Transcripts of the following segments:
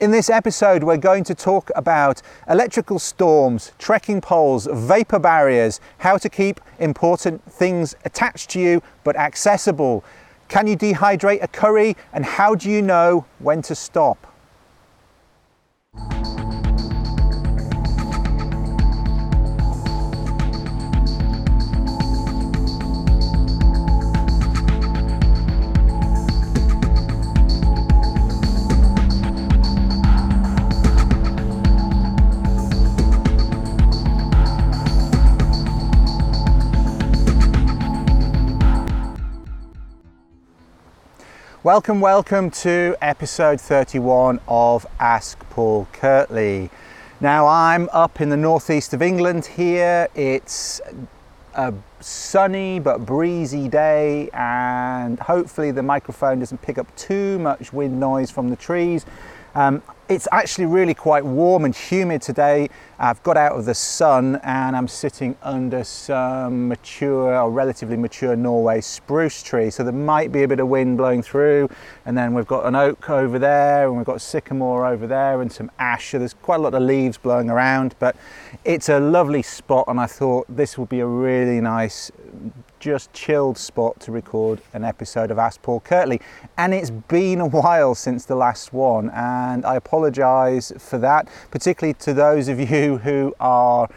In this episode, we're going to talk about electrical storms, trekking poles, vapor barriers, how to keep important things attached to you but accessible. Can you dehydrate a curry, and how do you know when to stop? Welcome, welcome to episode 31 of Ask Paul Kirtley. Now, I'm up in the northeast of England here. It's a sunny but breezy day, and hopefully, the microphone doesn't pick up too much wind noise from the trees. Um, it's actually really quite warm and humid today. I've got out of the sun and I'm sitting under some mature or relatively mature Norway spruce tree. So there might be a bit of wind blowing through. And then we've got an oak over there and we've got sycamore over there and some ash. So there's quite a lot of leaves blowing around, but it's a lovely spot. And I thought this would be a really nice just chilled spot to record an episode of Ask Paul Kirtley. And it's been a while since the last one, and I apologise for that, particularly to those of you who are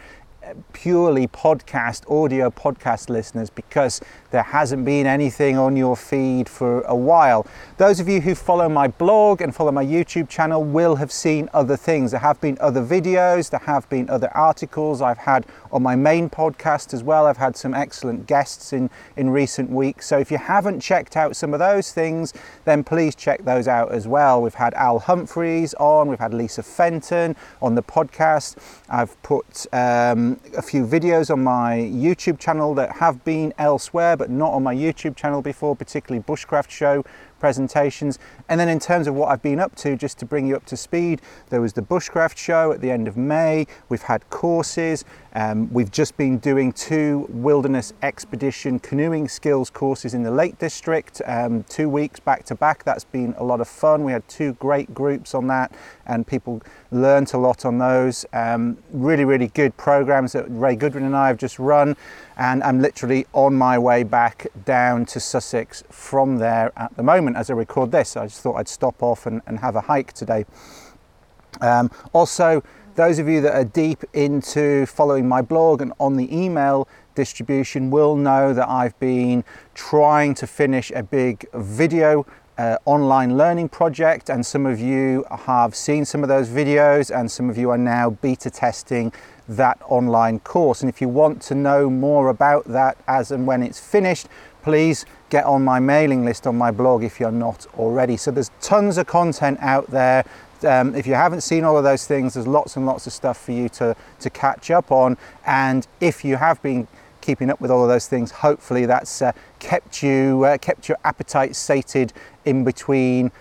purely podcast, audio podcast listeners, because there hasn't been anything on your feed for a while. Those of you who follow my blog and follow my YouTube channel will have seen other things. There have been other videos, there have been other articles I've had on my main podcast as well. I've had some excellent guests in, in recent weeks. So if you haven't checked out some of those things, then please check those out as well. We've had Al Humphreys on, we've had Lisa Fenton on the podcast. I've put um, a few videos on my YouTube channel that have been elsewhere but not on my YouTube channel before, particularly Bushcraft Show presentations. And then in terms of what I've been up to, just to bring you up to speed, there was the Bushcraft show at the end of May. We've had courses. Um, we've just been doing two wilderness expedition canoeing skills courses in the Lake District, um, two weeks back to back. That's been a lot of fun. We had two great groups on that, and people learnt a lot on those. Um, really, really good programs that Ray Goodwin and I have just run, and I'm literally on my way back down to Sussex from there at the moment as I record this. I just thought I'd stop off and, and have a hike today. Um, also, those of you that are deep into following my blog and on the email distribution will know that I've been trying to finish a big video uh, online learning project, and some of you have seen some of those videos, and some of you are now beta testing that online course. And if you want to know more about that as and when it's finished, please get on my mailing list on my blog if you're not already. So there's tons of content out there um, if you haven't seen all of those things, there's lots and lots of stuff for you to, to catch up on. And if you have been keeping up with all of those things, hopefully that's uh, kept you uh, kept your appetite sated in between.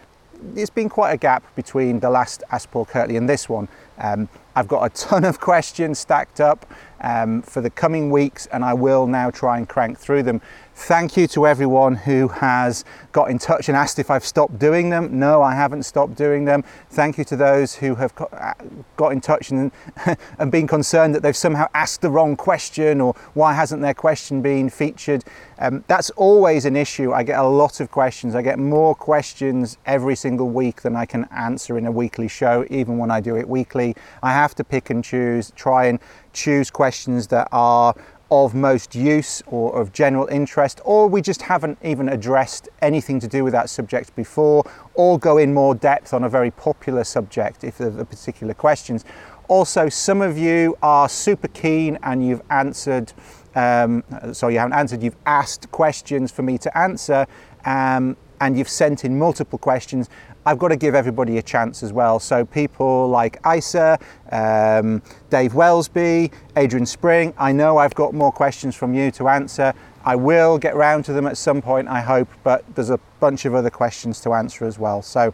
It's been quite a gap between the last Ask Paul Kirtley and this one. Um, I've got a ton of questions stacked up um, for the coming weeks, and I will now try and crank through them. Thank you to everyone who has got in touch and asked if I've stopped doing them. No, I haven't stopped doing them. Thank you to those who have uh, got in touch and, and been concerned that they've somehow asked the wrong question or why hasn't their question been featured. Um, that's always an issue. I get a lot of questions. I get more questions every single week than I can answer in a weekly show, even when I do it weekly. I have to pick and choose, try and choose questions that are of most use or of general interest, or we just haven't even addressed anything to do with that subject before, or go in more depth on a very popular subject if there are particular questions. Also, some of you are super keen and you've answered, um, sorry, you haven't answered, you've asked questions for me to answer. Um, and you've sent in multiple questions, I've got to give everybody a chance as well. So people like Isa, um, Dave Wellesby, Adrian Spring, I know I've got more questions from you to answer. I will get round to them at some point, I hope, but there's a bunch of other questions to answer as well. So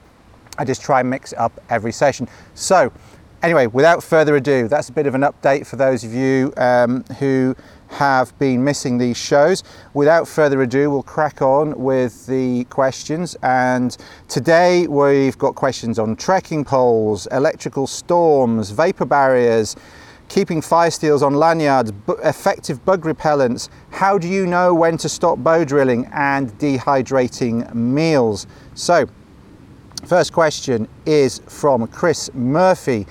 I just try and mix up every session. So anyway, without further ado, that's a bit of an update for those of you um, who have been missing these shows. Without further ado, we'll crack on with the questions. And today we've got questions on trekking poles, electrical storms, vapor barriers, keeping fire steels on lanyards, effective bug repellents, how do you know when to stop bow drilling, and dehydrating meals. So, first question is from Chris Murphy,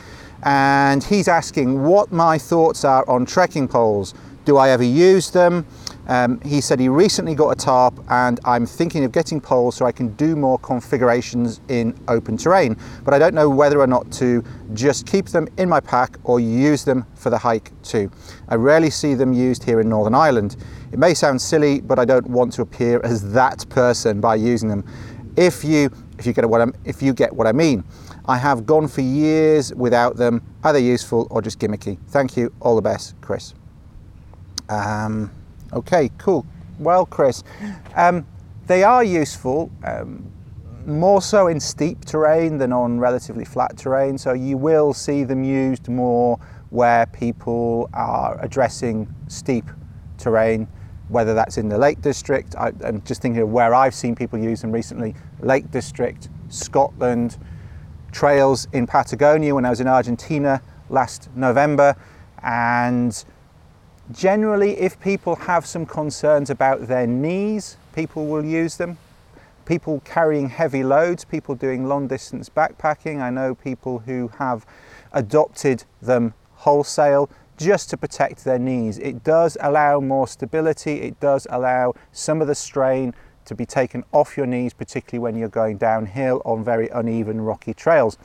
and he's asking what my thoughts are on trekking poles. Do I ever use them? Um, he said he recently got a tarp and I'm thinking of getting poles so I can do more configurations in open terrain, but I don't know whether or not to just keep them in my pack or use them for the hike too. I rarely see them used here in Northern Ireland. It may sound silly, but I don't want to appear as that person by using them. If you if you get what I'm if you get what I mean. I have gone for years without them. They useful or just gimmicky? Thank you. All the best, Chris. Um, okay, cool. Well, Chris, um, they are useful. Um, more so in steep terrain than on relatively flat terrain. So you will see them used more where people are addressing steep terrain, whether that's in the Lake District. I, am just thinking of where I've seen people use them recently Lake District, Scotland, trails in Patagonia when I was in Argentina last November. And generally, if people have some concerns about their knees, people will use them people carrying heavy loads, people doing long distance backpacking. I know people who have adopted them wholesale just to protect their knees. It does allow more stability, it does allow some of the strain to be taken off your knees, particularly when you're going downhill on very uneven rocky trails.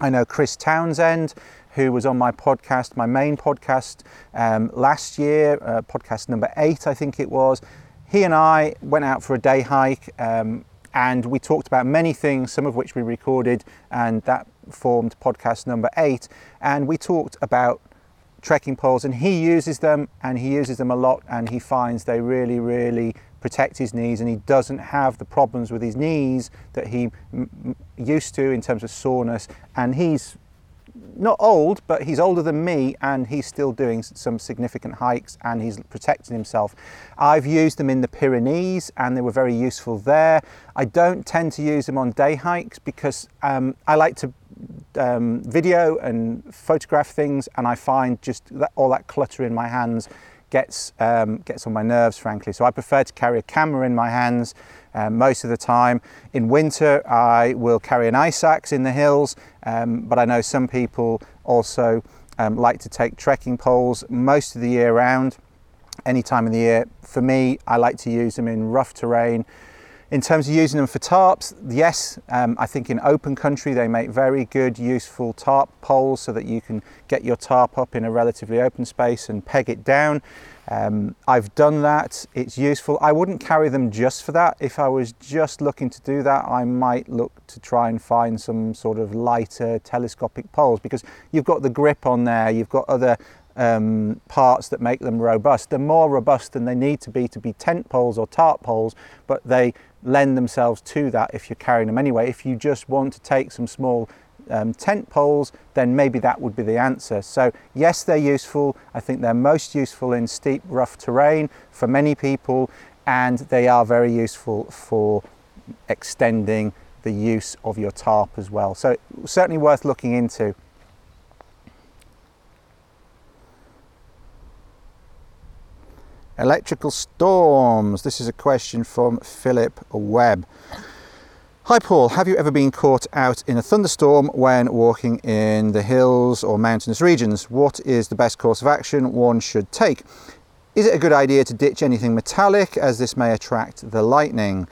I know Chris Townsend, who was on my podcast, my main podcast um, last year, uh, podcast number eight, I think it was he and I went out for a day hike um, and we talked about many things, some of which we recorded, and that formed podcast number eight. And we talked about trekking poles, and he uses them and he uses them a lot, and he finds they really, really protect his knees, and he doesn't have the problems with his knees that he m- used to in terms of soreness. And he's not old, but he's older than me and he's still doing some significant hikes and he's protecting himself. I've used them in the Pyrenees and they were very useful there. I don't tend to use them on day hikes because um, I like to um, video and photograph things and I find just that, all that clutter in my hands gets, um, gets on my nerves, frankly. So I prefer to carry a camera in my hands um, most of the time. In winter, I will carry an ice axe in the hills, um, but I know some people also um, like to take trekking poles most of the year round, any time of the year. For me, I like to use them in rough terrain. In terms of using them for tarps, yes, um, I think in open country they make very good, useful tarp poles so that you can get your tarp up in a relatively open space and peg it down. Um, I've done that, it's useful. I wouldn't carry them just for that. If I was just looking to do that, I might look to try and find some sort of lighter telescopic poles because you've got the grip on there, you've got other um, parts that make them robust. They're more robust than they need to be to be tent poles or tarp poles, but they lend themselves to that if you're carrying them anyway. If you just want to take some small um, tent poles, then maybe that would be the answer. So, yes, they're useful. I think they're most useful in steep, rough terrain for many people, and they are very useful for extending the use of your tarp as well. So, certainly worth looking into. Electrical storms. This is a question from Philip Webb. Hi Paul, have you ever been caught out in a thunderstorm when walking in the hills or mountainous regions? What is the best course of action one should take? Is it a good idea to ditch anything metallic as this may attract the lightning?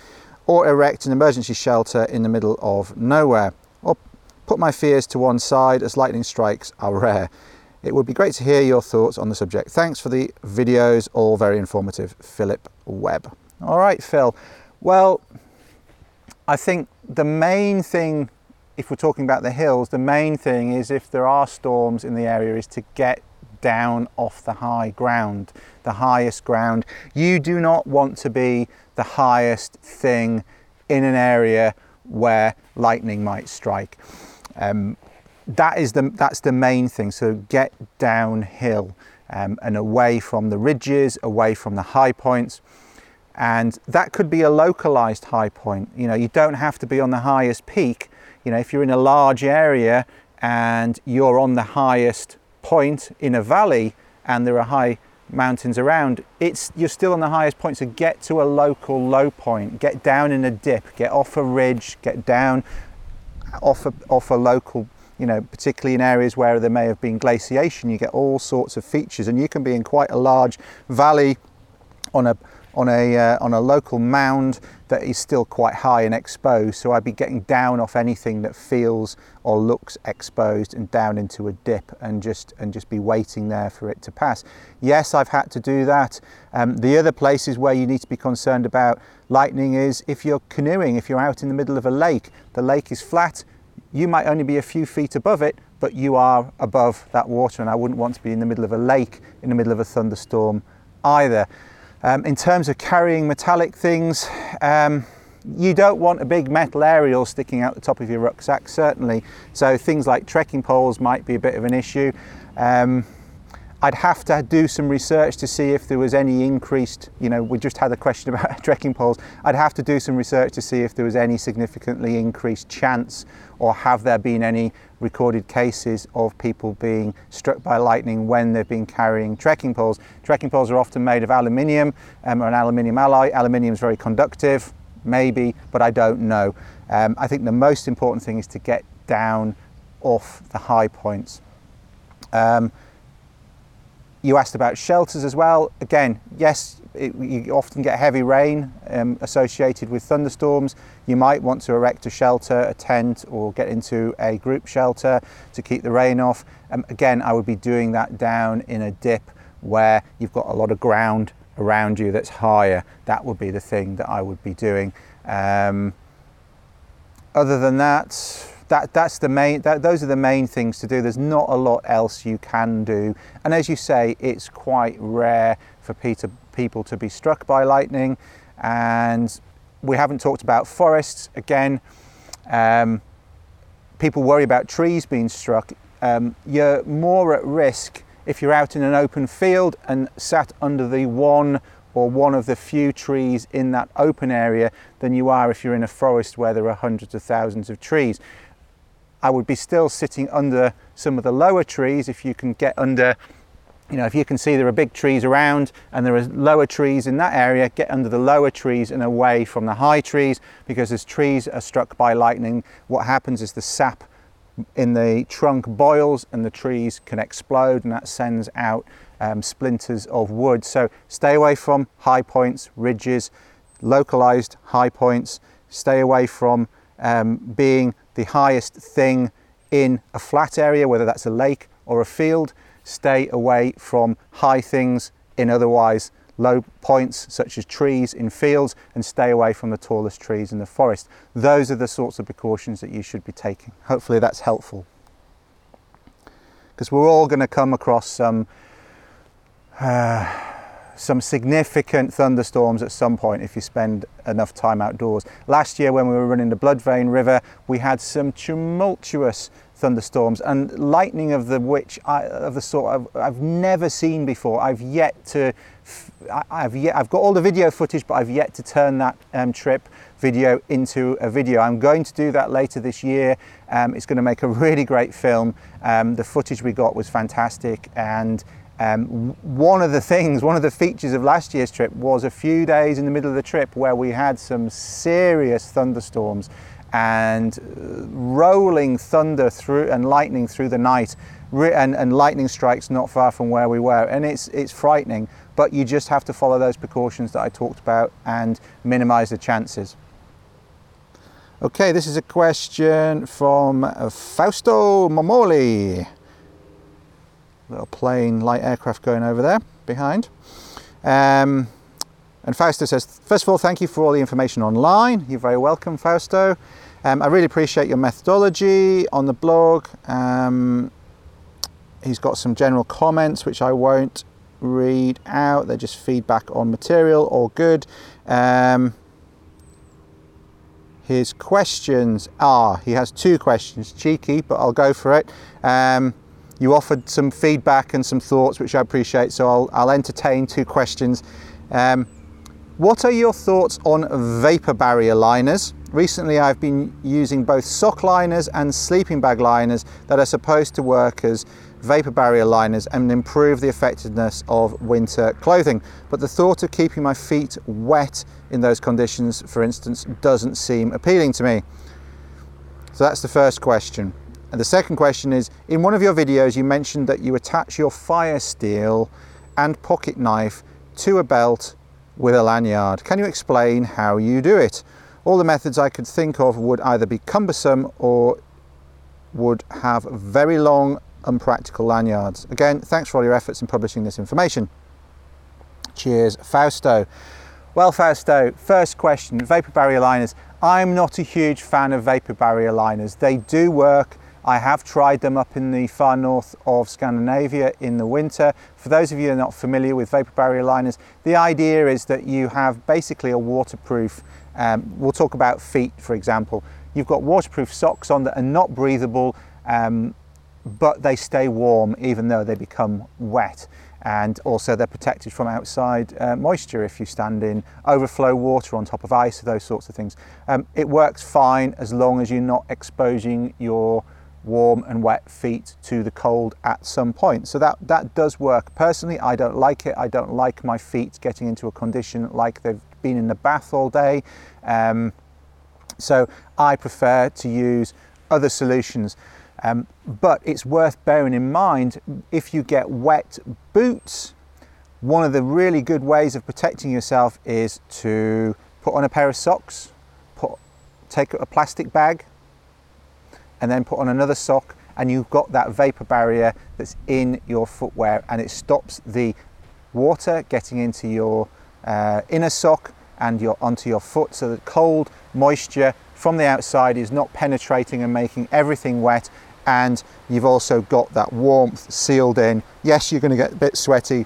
Or erect an emergency shelter in the middle of nowhere? Or put my fears to one side as lightning strikes are rare? It would be great to hear your thoughts on the subject. Thanks for the videos, all very informative. Philip Webb. All right, Phil. Well, I think the main thing, if we're talking about the hills, the main thing is if there are storms in the area, is to get down off the high ground, the highest ground. You do not want to be the highest thing in an area where lightning might strike. Um, that is the that's the main thing. So get downhill. um, and away from the ridges, away from the high points. And that could be a localized high point. You know, you don't have to be on the highest peak. You know, if you're in a large area and you're on the highest point in a valley and there are high mountains around, it's you're still on the highest point. So get to a local low point, get down in a dip, get off a ridge, get down off a, off a local you know, particularly in areas where there may have been glaciation, you get all sorts of features, and you can be in quite a large valley on a on a uh, on a local mound that is still quite high and exposed. So I'd be getting down off anything that feels or looks exposed and down into a dip and just and just be waiting there for it to pass. Yes, I've had to do that. Um, the other places where you need to be concerned about lightning is if you're canoeing, if you're out in the middle of a lake, the lake is flat you might only be a few feet above it, but you are above that water, and I wouldn't want to be in the middle of a lake in the middle of a thunderstorm either. Um, in terms of carrying metallic things, um, you don't want a big metal aerial sticking out the top of your rucksack, certainly. So things like trekking poles might be a bit of an issue. Um, I'd have to do some research to see if there was any increased, you know, we just had a question about trekking poles. I'd have to do some research to see if there was any significantly increased chance or have there been any recorded cases of people being struck by lightning when they've been carrying trekking poles. Trekking poles are often made of aluminium um, or an aluminium alloy. Aluminium is very conductive, maybe, but I don't know. Um, I think the most important thing is to get down off the high points. Um, you asked about shelters as well. Again, yes, it, you often get heavy rain um, associated with thunderstorms. You might want to erect a shelter, a tent, or get into a group shelter to keep the rain off. Um, again, I would be doing that down in a dip where you've got a lot of ground around you that's higher. That would be the thing that I would be doing. Um, other than that, that that's the main that, those are the main things to do. There's not a lot else you can do. And as you say it's quite rare for Peter, people to be struck by lightning. And we haven't talked about forests. Again um, people worry about trees being struck. Um, you're more at risk if you're out in an open field and sat under the one or one of the few trees in that open area than you are if you're in a forest where there are hundreds of thousands of trees. I would be still sitting under some of the lower trees if you can get under you know, if you can see there are big trees around and there are lower trees in that area, get under the lower trees and away from the high trees because as trees are struck by lightning, what happens is the sap in the trunk boils and the trees can explode and that sends out um, splinters of wood. So stay away from high points, ridges, localized high points, stay away from um, being the highest thing in a flat area, whether that's a lake or a field. Stay away from high things in otherwise low points, such as trees in fields, and stay away from the tallest trees in the forest. Those are the sorts of precautions that you should be taking. Hopefully, that's helpful. Because we're all going to come across some. Uh, some significant thunderstorms at some point if you spend enough time outdoors. Last year, when we were running the Bloodvein River, we had some tumultuous thunderstorms and lightning of the which I, of the sort I've, I've never seen before. I've yet to, I've yet, I've got all the video footage, but I've yet to turn that um, trip video into a video. I'm going to do that later this year. Um, it's going to make a really great film. Um, the footage we got was fantastic and um, one of the things, one of the features of last year's trip was a few days in the middle of the trip where we had some serious thunderstorms and uh, rolling thunder through and lightning through the night and, and lightning strikes not far from where we were and it's it's frightening but you just have to follow those precautions that I talked about and minimize the chances. Okay, this is a question from Fausto Momoli little plane light aircraft going over there behind. Um, and Fausto says, first of all, thank you for all the information online. You're very welcome, Fausto. Um, I really appreciate your methodology on the blog. Um, he's got some general comments which I won't read out. They're just feedback on material, all good. Um, his questions are, he has two questions, cheeky, but I'll go for it. Um, you offered some feedback and some thoughts, which I appreciate. So I'll, I'll entertain two questions. Um, what are your thoughts on vapor barrier liners? Recently, I've been using both sock liners and sleeping bag liners that are supposed to work as vapor barrier liners and improve the effectiveness of winter clothing. But the thought of keeping my feet wet in those conditions, for instance, doesn't seem appealing to me. So that's the first question. And the second question is in one of your videos, you mentioned that you attach your fire steel and pocket knife to a belt with a lanyard. Can you explain how you do it? All the methods I could think of would either be cumbersome or would have very long unpractical lanyards. Again, thanks for all your efforts in publishing this information. Cheers, Fausto. Well, Fausto, first question vapor barrier liners. I'm not a huge fan of vapor barrier liners. They do work. I have tried them up in the far north of Scandinavia in the winter. For those of you who are not familiar with vapor barrier liners, the idea is that you have basically a waterproof, um, we'll talk about feet for example. You've got waterproof socks on that are not breathable um, but they stay warm even though they become wet and also they're protected from outside uh, moisture if you stand in overflow water on top of ice, those sorts of things. Um, it works fine as long as you're not exposing your warm and wet feet to the cold at some point. So that, that does work. Personally, I don't like it. I don't like my feet getting into a condition like they've been in the bath all day. Um, so I prefer to use other solutions. Um, but it's worth bearing in mind if you get wet boots, one of the really good ways of protecting yourself is to put on a pair of socks, put, take a plastic bag, and then put on another sock, and you've got that vapor barrier that's in your footwear, and it stops the water getting into your uh, inner sock and your onto your foot, so that cold moisture from the outside is not penetrating and making everything wet and you've also got that warmth sealed in. Yes, you're going to get a bit sweaty,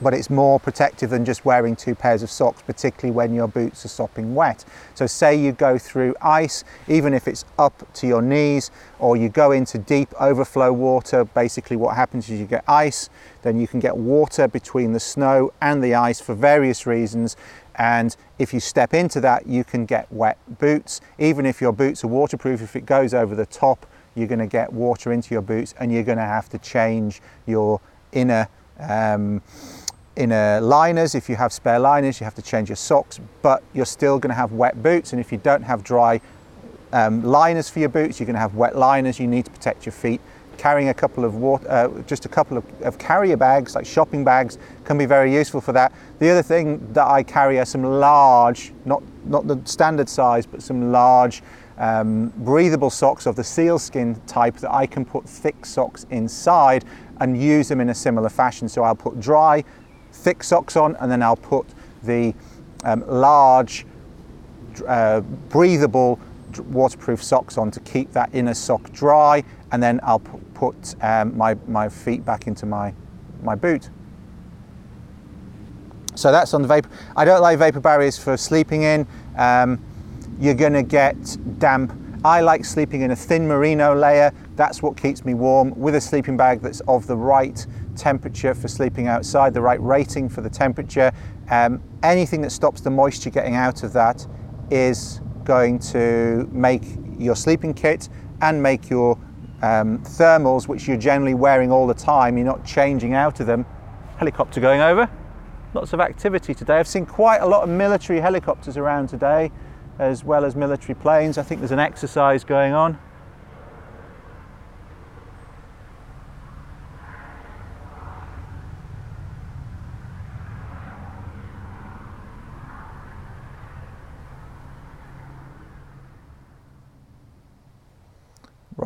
but it's more protective than just wearing two pairs of socks, particularly when your boots are sopping wet. So, say you go through ice, even if it's up to your knees, or you go into deep overflow water, basically, what happens is you get ice, then you can get water between the snow and the ice for various reasons. And if you step into that, you can get wet boots. Even if your boots are waterproof, if it goes over the top, you're going to get water into your boots and you're going to have to change your inner um, inner liners. If you have spare liners you have to change your socks but you're still going to have wet boots. And if you don't have dry um, liners for your boots you're going to have wet liners. You need to protect your feet. Carrying a couple of water, uh, just a couple of, of, carrier bags like shopping bags can be very useful for that. The other thing that i carry are some large not not the standard size but some large um, breathable socks of the sealskin type that I can put thick socks inside and use them in a similar fashion. So I'll put dry, thick socks on, and then I'll put the um, large, uh, breathable, waterproof socks on to keep that inner sock dry, and then I'll put um, my, my feet back into my, my boot. So that's on the vapor. I don't like vapor barriers for sleeping in. Um, you're going to get damp. I like sleeping in a thin merino layer. That's what keeps me warm with a sleeping bag that's of the right temperature for sleeping outside, the right rating for the temperature. Um, anything that stops the moisture getting out of that is going to make your sleeping kit and make your um, thermals, which you're generally wearing all the time, you're not changing out of them. Helicopter going over. Lots of activity today. I've seen quite a lot of military helicopters around today as well as military planes. I think there's an exercise going on.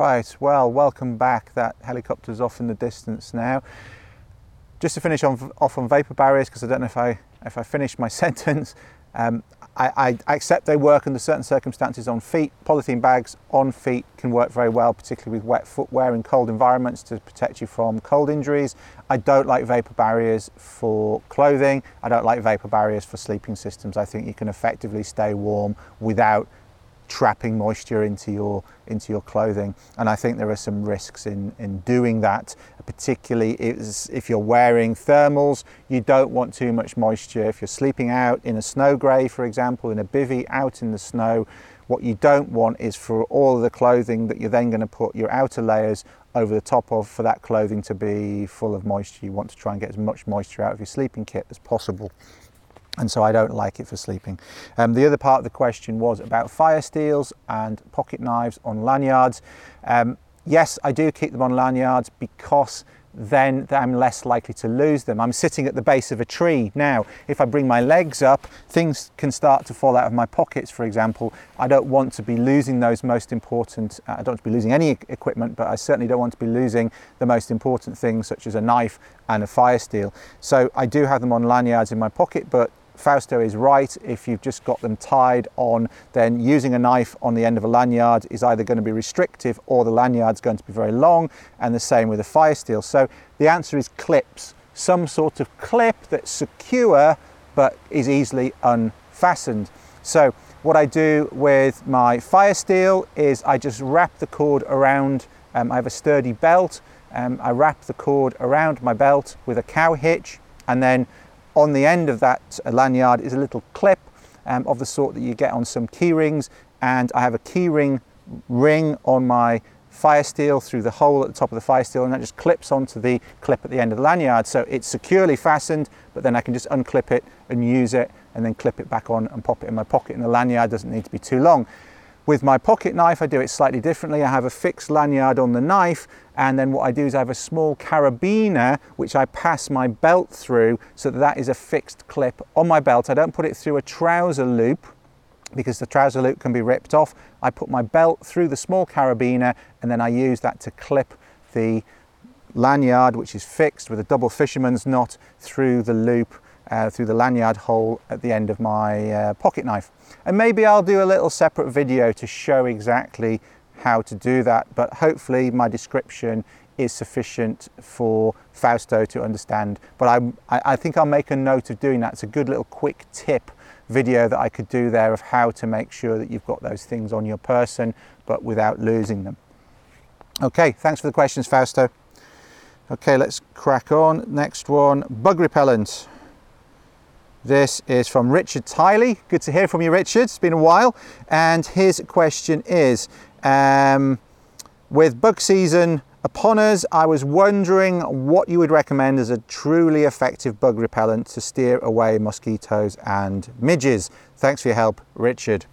Right, well, welcome back. That helicopter's off in the distance now. Just to finish on, off on vapor barriers, because I don't know if I if I finished my sentence. Um, I, I, accept they work under certain circumstances on feet. Polythene bags on feet can work very well, particularly with wet footwear in cold environments to protect you from cold injuries. I don't like vapor barriers for clothing. I don't like vapor barriers for sleeping systems. I think you can effectively stay warm without trapping moisture into your into your clothing. And I think there are some risks in, in doing that, particularly if you're wearing thermals, you don't want too much moisture. If you're sleeping out in a snow grave, for example, in a bivy out in the snow, what you don't want is for all the clothing that you're then going to put your outer layers over the top of for that clothing to be full of moisture. You want to try and get as much moisture out of your sleeping kit as possible and so I don't like it for sleeping. Um, the other part of the question was about fire steels and pocket knives on lanyards. Um, yes, I do keep them on lanyards because then I'm less likely to lose them. I'm sitting at the base of a tree now. If I bring my legs up, things can start to fall out of my pockets, for example. I don't want to be losing those most important, uh, I don't want to be losing any equipment, but I certainly don't want to be losing the most important things such as a knife and a fire steel. So I do have them on lanyards in my pocket, but Fausto is right. If you've just got them tied on, then using a knife on the end of a lanyard is either going to be restrictive or the lanyard's going to be very long, and the same with a fire steel. So the answer is clips, some sort of clip that's secure but is easily unfastened. So what I do with my fire steel is I just wrap the cord around, um, I have a sturdy belt, um, I wrap the cord around my belt with a cow hitch and then on the end of that lanyard is a little clip um, of the sort that you get on some key rings and I have a key ring ring on my fire steel through the hole at the top of the fire steel and that just clips onto the clip at the end of the lanyard so it's securely fastened but then I can just unclip it and use it and then clip it back on and pop it in my pocket and the lanyard doesn't need to be too long. With my pocket knife, I do it slightly differently. I have a fixed lanyard on the knife, and then what I do is I have a small carabiner which I pass my belt through so that, that is a fixed clip on my belt. I don't put it through a trouser loop because the trouser loop can be ripped off. I put my belt through the small carabiner and then I use that to clip the lanyard, which is fixed with a double fisherman's knot, through the loop uh, through the lanyard hole at the end of my uh, pocket knife. And maybe I'll do a little separate video to show exactly how to do that, but hopefully my description is sufficient for Fausto to understand. But I, I think I'll make a note of doing that. It's a good little quick tip video that I could do there of how to make sure that you've got those things on your person, but without losing them. Okay, thanks for the questions, Fausto. Okay, let's crack on. Next one, bug repellent. This is from Richard Tiley. Good to hear from you, Richard. It's been a while. And his question is um, With bug season upon us, I was wondering what you would recommend as a truly effective bug repellent to steer away mosquitoes and midges. Thanks for your help, Richard.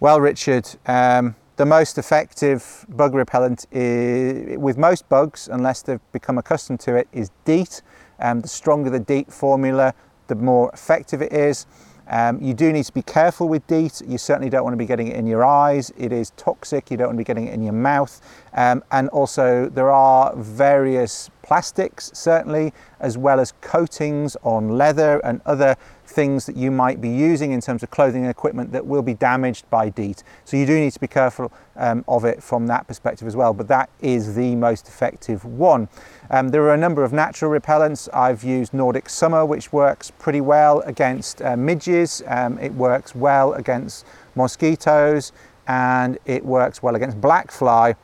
Well, Richard, um, the most effective bug repellent is, with most bugs, unless they've become accustomed to it, is DEET. Um, the stronger the DEET formula, the more effective it is. Um, you do need to be careful with DEET. You certainly don't want to be getting it in your eyes. It is toxic. You don't want to be getting it in your mouth. Um, and also, there are various plastics, certainly, as well as coatings on leather and other things that you might be using in terms of clothing and equipment that will be damaged by DEET. So you do need to be careful um, of it from that perspective as well, but that is the most effective one. Um, there are a number of natural repellents. I've used Nordic Summer, which works pretty well against uh, midges. Um, it works well against mosquitoes and it works well against black fly.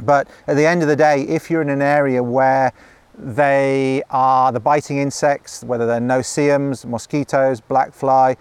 But at the end of the day, if you're in an area where they are the biting insects, whether they're no-see-ums, mosquitoes, black fly.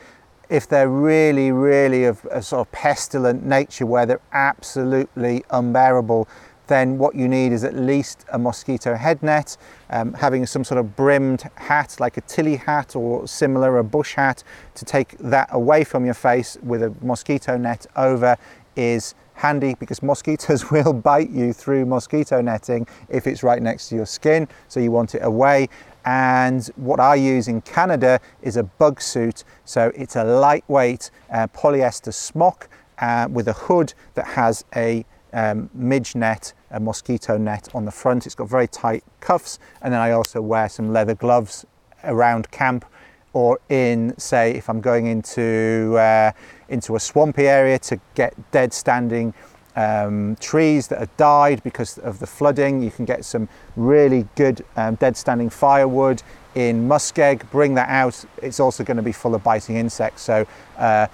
If they're really, really of a sort of pestilent nature where they're absolutely unbearable, then what you need is at least a mosquito head net, um, having some sort of brimmed hat like a Tilley hat or similar, a bush hat, to take that away from your face with a mosquito net over is handy because mosquitoes will bite you through mosquito netting if it's right next to your skin, so you want it away. And what I use in Canada is a bug suit, so it's a lightweight uh, polyester smock uh, with a hood that has a um, midge net, a mosquito net on the front. It's got very tight cuffs, and then I also wear some leather gloves around camp or in, say, if I'm going into, uh, into a swampy area to get dead standing um, trees that have died because of the flooding. You can get some really good um, dead standing firewood in muskeg, bring that out. It's also going to be full of biting insects. So, uh,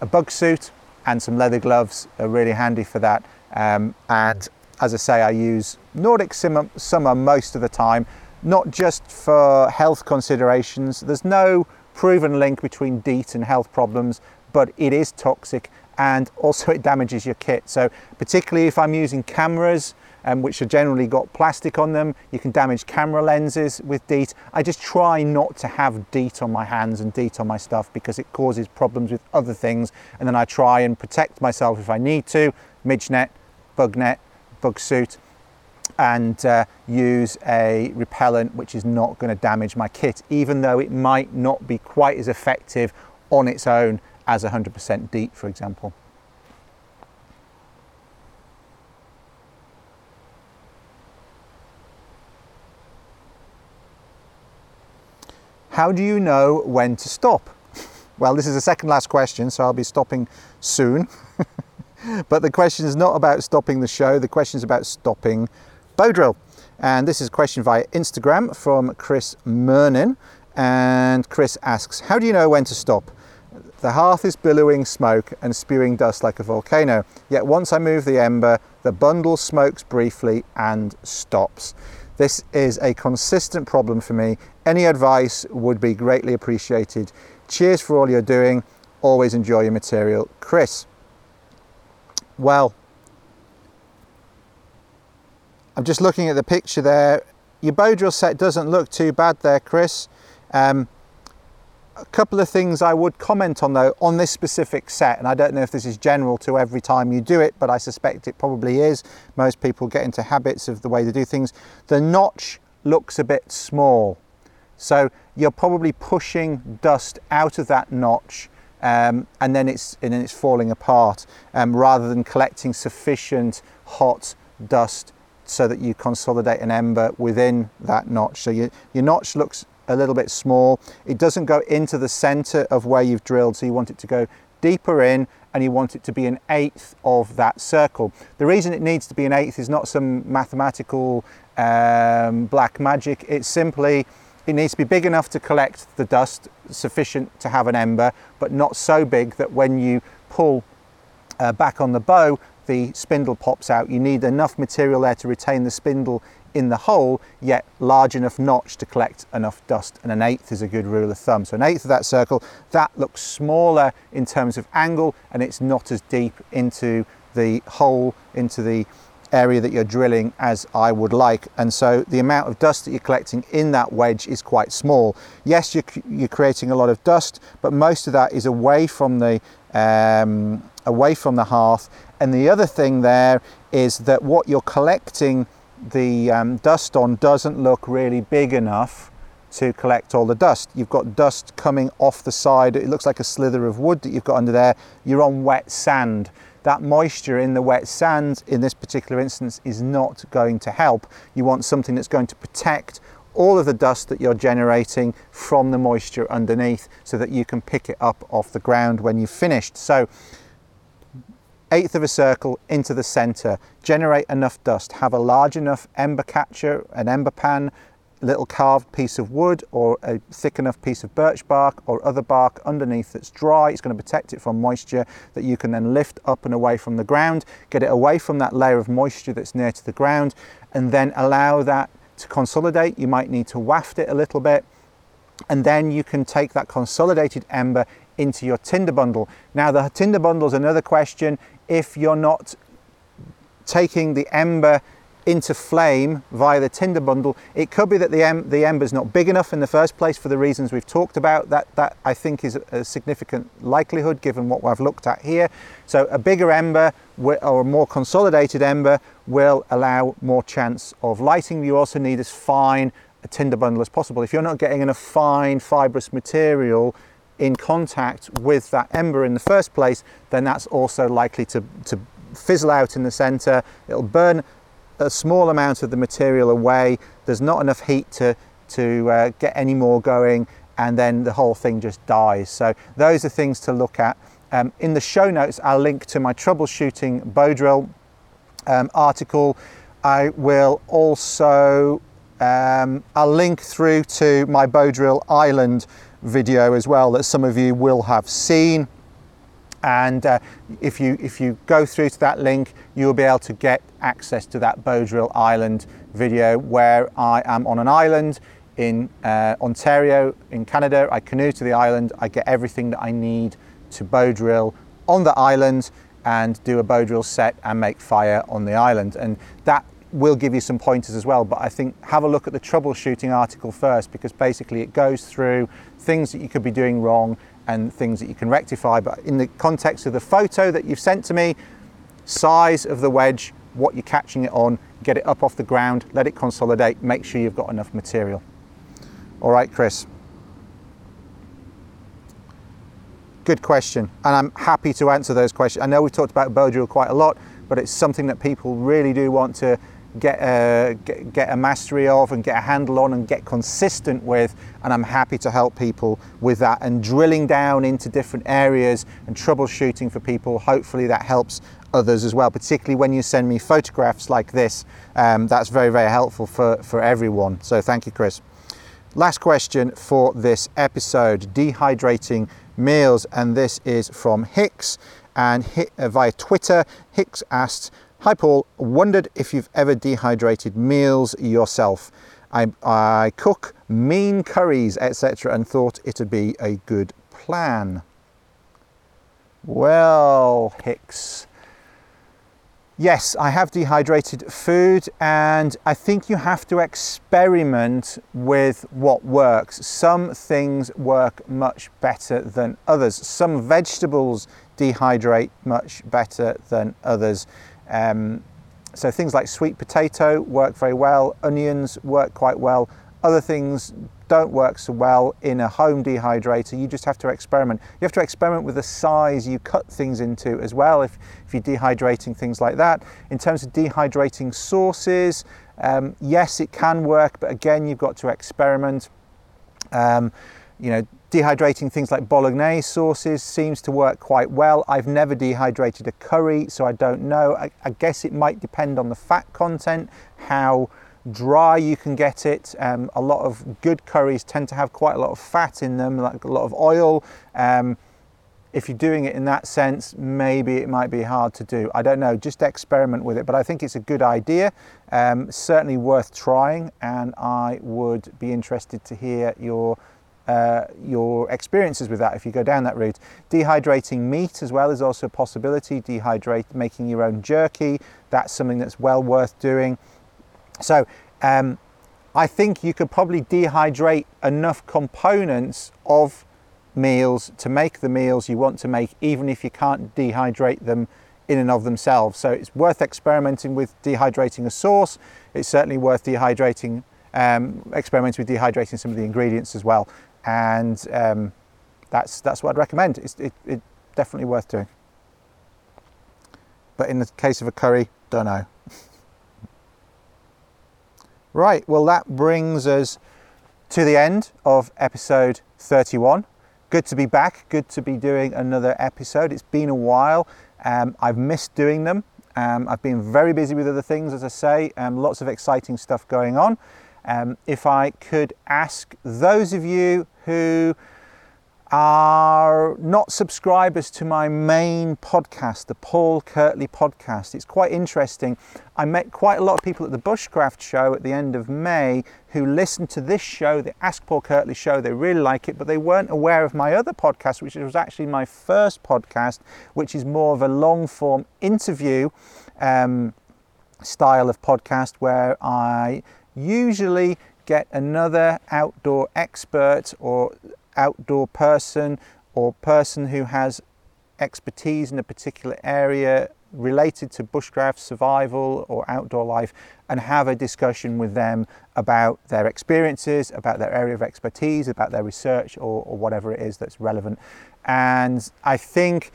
a bug suit, and some leather gloves are really handy for that. Um, and as I say, I use Nordic Summer most of the time, not just for health considerations. There's no proven link between DEET and health problems, but it is toxic and also it damages your kit. So particularly if I'm using cameras, um, which are generally got plastic on them. You can damage camera lenses with DEET. I just try not to have DEET on my hands and DEET on my stuff because it causes problems with other things. And then I try and protect myself if I need to, midge net, bug net, bug suit, and uh, use a repellent which is not going to damage my kit, even though it might not be quite as effective on its own as 100% DEET, for example. How do you know when to stop? Well, this is the second last question, so I'll be stopping soon. but the question is not about stopping the show, the question is about stopping bow drill. And this is a question via Instagram from Chris Mernin. And Chris asks, How do you know when to stop? The hearth is billowing smoke and spewing dust like a volcano. Yet once I move the ember, the bundle smokes briefly and stops. This is a consistent problem for me. Any advice would be greatly appreciated. Cheers for all you're doing. Always enjoy your material. Chris. Well, I'm just looking at the picture there. Your bow drill set doesn't look too bad there, Chris. Um, a couple of things I would comment on though on this specific set, and I don't know if this is general to every time you do it, but I suspect it probably is. Most people get into habits of the way they do things. The notch looks a bit small, so you're probably pushing dust out of that notch. Um, and then it's and then it's falling apart um, rather than collecting sufficient hot dust so that you consolidate an ember within that notch. So your, your notch looks a little bit small. It doesn't go into the center of where you've drilled, so you want it to go deeper in and you want it to be an eighth of that circle. The reason it needs to be an eighth is not some mathematical um, black magic. It's simply, it needs to be big enough to collect the dust, sufficient to have an ember, but not so big that when you pull uh, back on the bow, the spindle pops out. You need enough material there to retain the spindle in the hole, yet large enough notch to collect enough dust. And an eighth is a good rule of thumb. So an eighth of that circle, that looks smaller in terms of angle and it's not as deep into the hole, into the area that you're drilling as I would like. And so the amount of dust that you're collecting in that wedge is quite small. Yes, you're, you're creating a lot of dust, but most of that is away from the um, away from the hearth. And the other thing there is that what you're collecting the um, dust on doesn't look really big enough to collect all the dust. You've got dust coming off the side. It looks like a slither of wood that you've got under there. You're on wet sand. That moisture in the wet sand in this particular instance is not going to help. You want something that's going to protect all of the dust that you're generating from the moisture underneath so that you can pick it up off the ground when you've finished. So eighth of a circle into the center, generate enough dust, have a large enough ember catcher, an ember pan, little carved piece of wood or a thick enough piece of birch bark or other bark underneath that's dry. It's going to protect it from moisture that you can then lift up and away from the ground, get it away from that layer of moisture that's near to the ground, and then allow that to consolidate. You might need to waft it a little bit. And then you can take that consolidated ember into your tinder bundle. Now, the tinder bundle is another question if you're not taking the ember into flame via the tinder bundle. It could be that the, em- the is not big enough in the first place for the reasons we've talked about. That, that I think is a significant likelihood given what I've looked at here. So a bigger ember or a more consolidated ember will allow more chance of lighting. You also need as fine a tinder bundle as possible. If you're not getting enough fine fibrous material in contact with that ember in the first place, then that's also likely to, to fizzle out in the center. It'll burn a small amount of the material away. There's not enough heat to, to uh, get any more going, and then the whole thing just dies. So, those are things to look at. Um, in the show notes, I'll link to my troubleshooting bow drill um, article. I will also um, I'll link through to my bow drill island video as well that some of you will have seen. And uh, if you if you go through to that link, you'll be able to get access to that Bow Drill Island video where I am on an island in uh, Ontario in Canada. I canoe to the island. I get everything that I need to bow drill on the island and do a bow drill set and make fire on the island. And that will give you some pointers as well. But I think have a look at the troubleshooting article first because basically it goes through things that you could be doing wrong and things that you can rectify. But in the context of the photo that you've sent to me, size of the wedge, what you're catching it on, get it up off the ground, let it consolidate, make sure you've got enough material. All right, Chris. Good question, and I'm happy to answer those questions. I know we've talked about bow drill quite a lot, but it's something that people really do want to get a, get, get a mastery of and get a handle on and get consistent with. And I'm happy to help people with that and drilling down into different areas and troubleshooting for people. Hopefully, that helps others as well, particularly when you send me photographs like this. Um, that's very, very helpful for, for everyone. So, thank you, Chris. Last question for this episode dehydrating meals, and this is from Hicks and uh, via Twitter. Hicks asked, Hi Paul, wondered if you've ever dehydrated meals yourself. I, I cook mean curries, etc., and thought it'd be a good plan. Well, Hicks, yes, I have dehydrated food, and I think you have to experiment with what works. Some things work much better than others. Some vegetables dehydrate much better than others. Um, so things like sweet potato work very well, onions work quite well. Other things don't work so well in a home dehydrator. You just have to experiment. You have to experiment with the size you cut things into as well if, if you're dehydrating things like that. In terms of dehydrating sauces, um, yes, it can work, but again, you've got to experiment. Um, you know, Dehydrating things like bolognese sauces seems to work quite well. I've never dehydrated a curry, so I don't know. I, I guess it might depend on the fat content, how dry you can get it. Um, a lot of good curries tend to have quite a lot of fat in them, like a lot of oil. Um, if you're doing it in that sense, maybe it might be hard to do. I don't know, just experiment with it. But I think it's a good idea, um, certainly worth trying, and I would be interested to hear your uh, your experiences with that if you go down that route. Dehydrating meat as well is also a possibility. Dehydrate, making your own jerky, that's something that's well worth doing. So um, I think you could probably dehydrate enough components of meals to make the meals you want to make, even if you can't dehydrate them in and of themselves. So it's worth experimenting with dehydrating a sauce. It's certainly worth dehydrating, um, experimenting with dehydrating some of the ingredients as well and um, that's that's what I'd recommend. It's it, it definitely worth doing. But in the case of a curry, don't know. right, well that brings us to the end of episode 31. Good to be back. Good to be doing another episode. It's been a while. Um, I've missed doing them. Um, I've been very busy with other things, as I say. Um, lots of exciting stuff going on. Um, if I could ask those of you who are not subscribers to my main podcast, the Paul Kirtley podcast. It's quite interesting. I met quite a lot of people at the Bushcraft show at the end of May who listened to this show, the Ask Paul Kirtley show. They really like it, but they weren't aware of my other podcast, which was actually my first podcast, which is more of a long form interview um, style of podcast where I usually get another outdoor expert or outdoor person or person who has expertise in a particular area related to bushcraft survival or outdoor life and have a discussion with them about their experiences, about their area of expertise, about their research or, or whatever it is that's relevant. And I think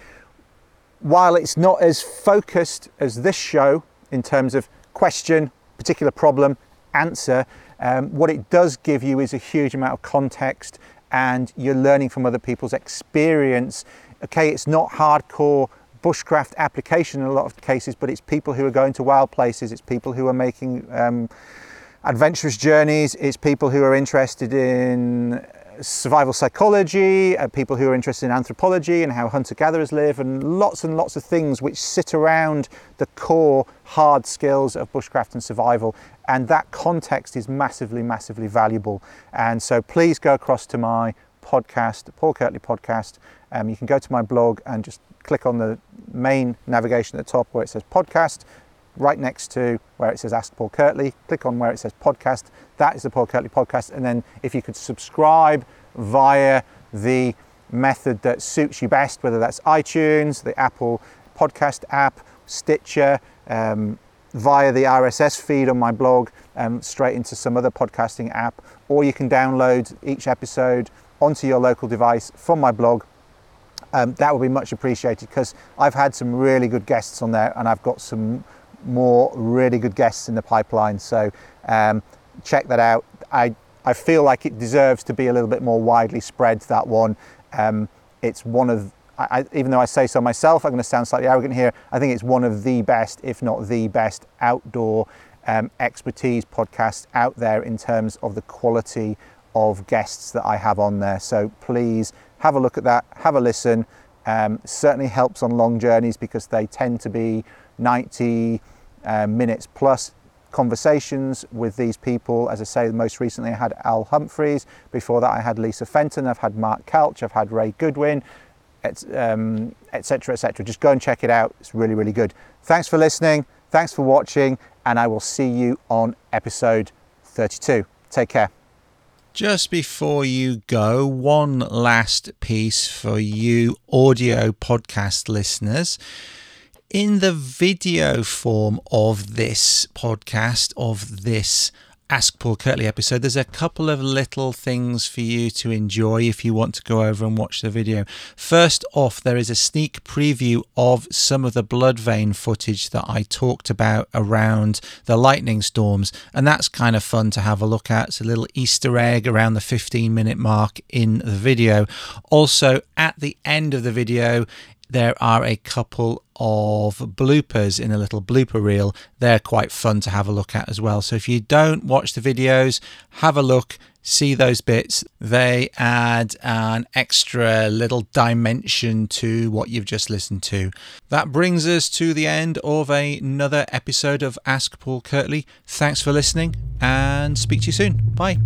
while it's not as focused as this show in terms of question, particular problem, answer, um, what it does give you is a huge amount of context and you're learning from other people's experience. Okay, it's not hardcore bushcraft application in a lot of cases, but it's people who are going to wild places, it's people who are making um, adventurous journeys, it's people who are interested in survival psychology, uh, people who are interested in anthropology and how hunter gatherers live, and lots and lots of things which sit around the core hard skills of bushcraft and survival. And that context is massively, massively valuable. And so please go across to my podcast, Paul Kirtley podcast. Um, you can go to my blog and just click on the main navigation at the top where it says podcast right next to where it says Ask Paul Kirtley. Click on where it says podcast. That is the Paul Kirtley podcast. And then if you could subscribe via the method that suits you best, whether that's iTunes, the Apple podcast app, Stitcher, um, via the RSS feed on my blog, um, straight into some other podcasting app, or you can download each episode onto your local device from my blog. Um, that would be much appreciated because I've had some really good guests on there and I've got some more really good guests in the pipeline. So um, check that out. I, I feel like it deserves to be a little bit more widely spread, that one. Um, it's one of, I, even though I say so myself, I'm going to sound slightly arrogant here. I think it's one of the best, if not the best, outdoor um, expertise podcasts out there in terms of the quality of guests that I have on there. So please have a look at that, have a listen. Um, certainly helps on long journeys because they tend to be 90 uh, minutes plus conversations with these people. As I say, most recently I had Al Humphreys. Before that, I had Lisa Fenton. I've had Mark Kalch. I've had Ray Goodwin, etc., um, etc. Et Just go and check it out. It's really, really good. Thanks for listening. Thanks for watching, and I will see you on episode 32. Take care. Just before you go, one last piece for you audio podcast listeners in the video form of this podcast, of this Ask Paul Kirtley episode, there's a couple of little things for you to enjoy if you want to go over and watch the video. First off, there is a sneak preview of some of the Bloodvein footage that I talked about around the lightning storms, and that's kind of fun to have a look at. It's a little Easter egg around the 15 minute mark in the video. Also, at the end of the video, there are a couple of bloopers in a little blooper reel. They're quite fun to have a look at as well. So if you don't watch the videos, have a look, see those bits. They add an extra little dimension to what you've just listened to. That brings us to the end of another episode of Ask Paul Kirtley. Thanks for listening and speak to you soon. Bye.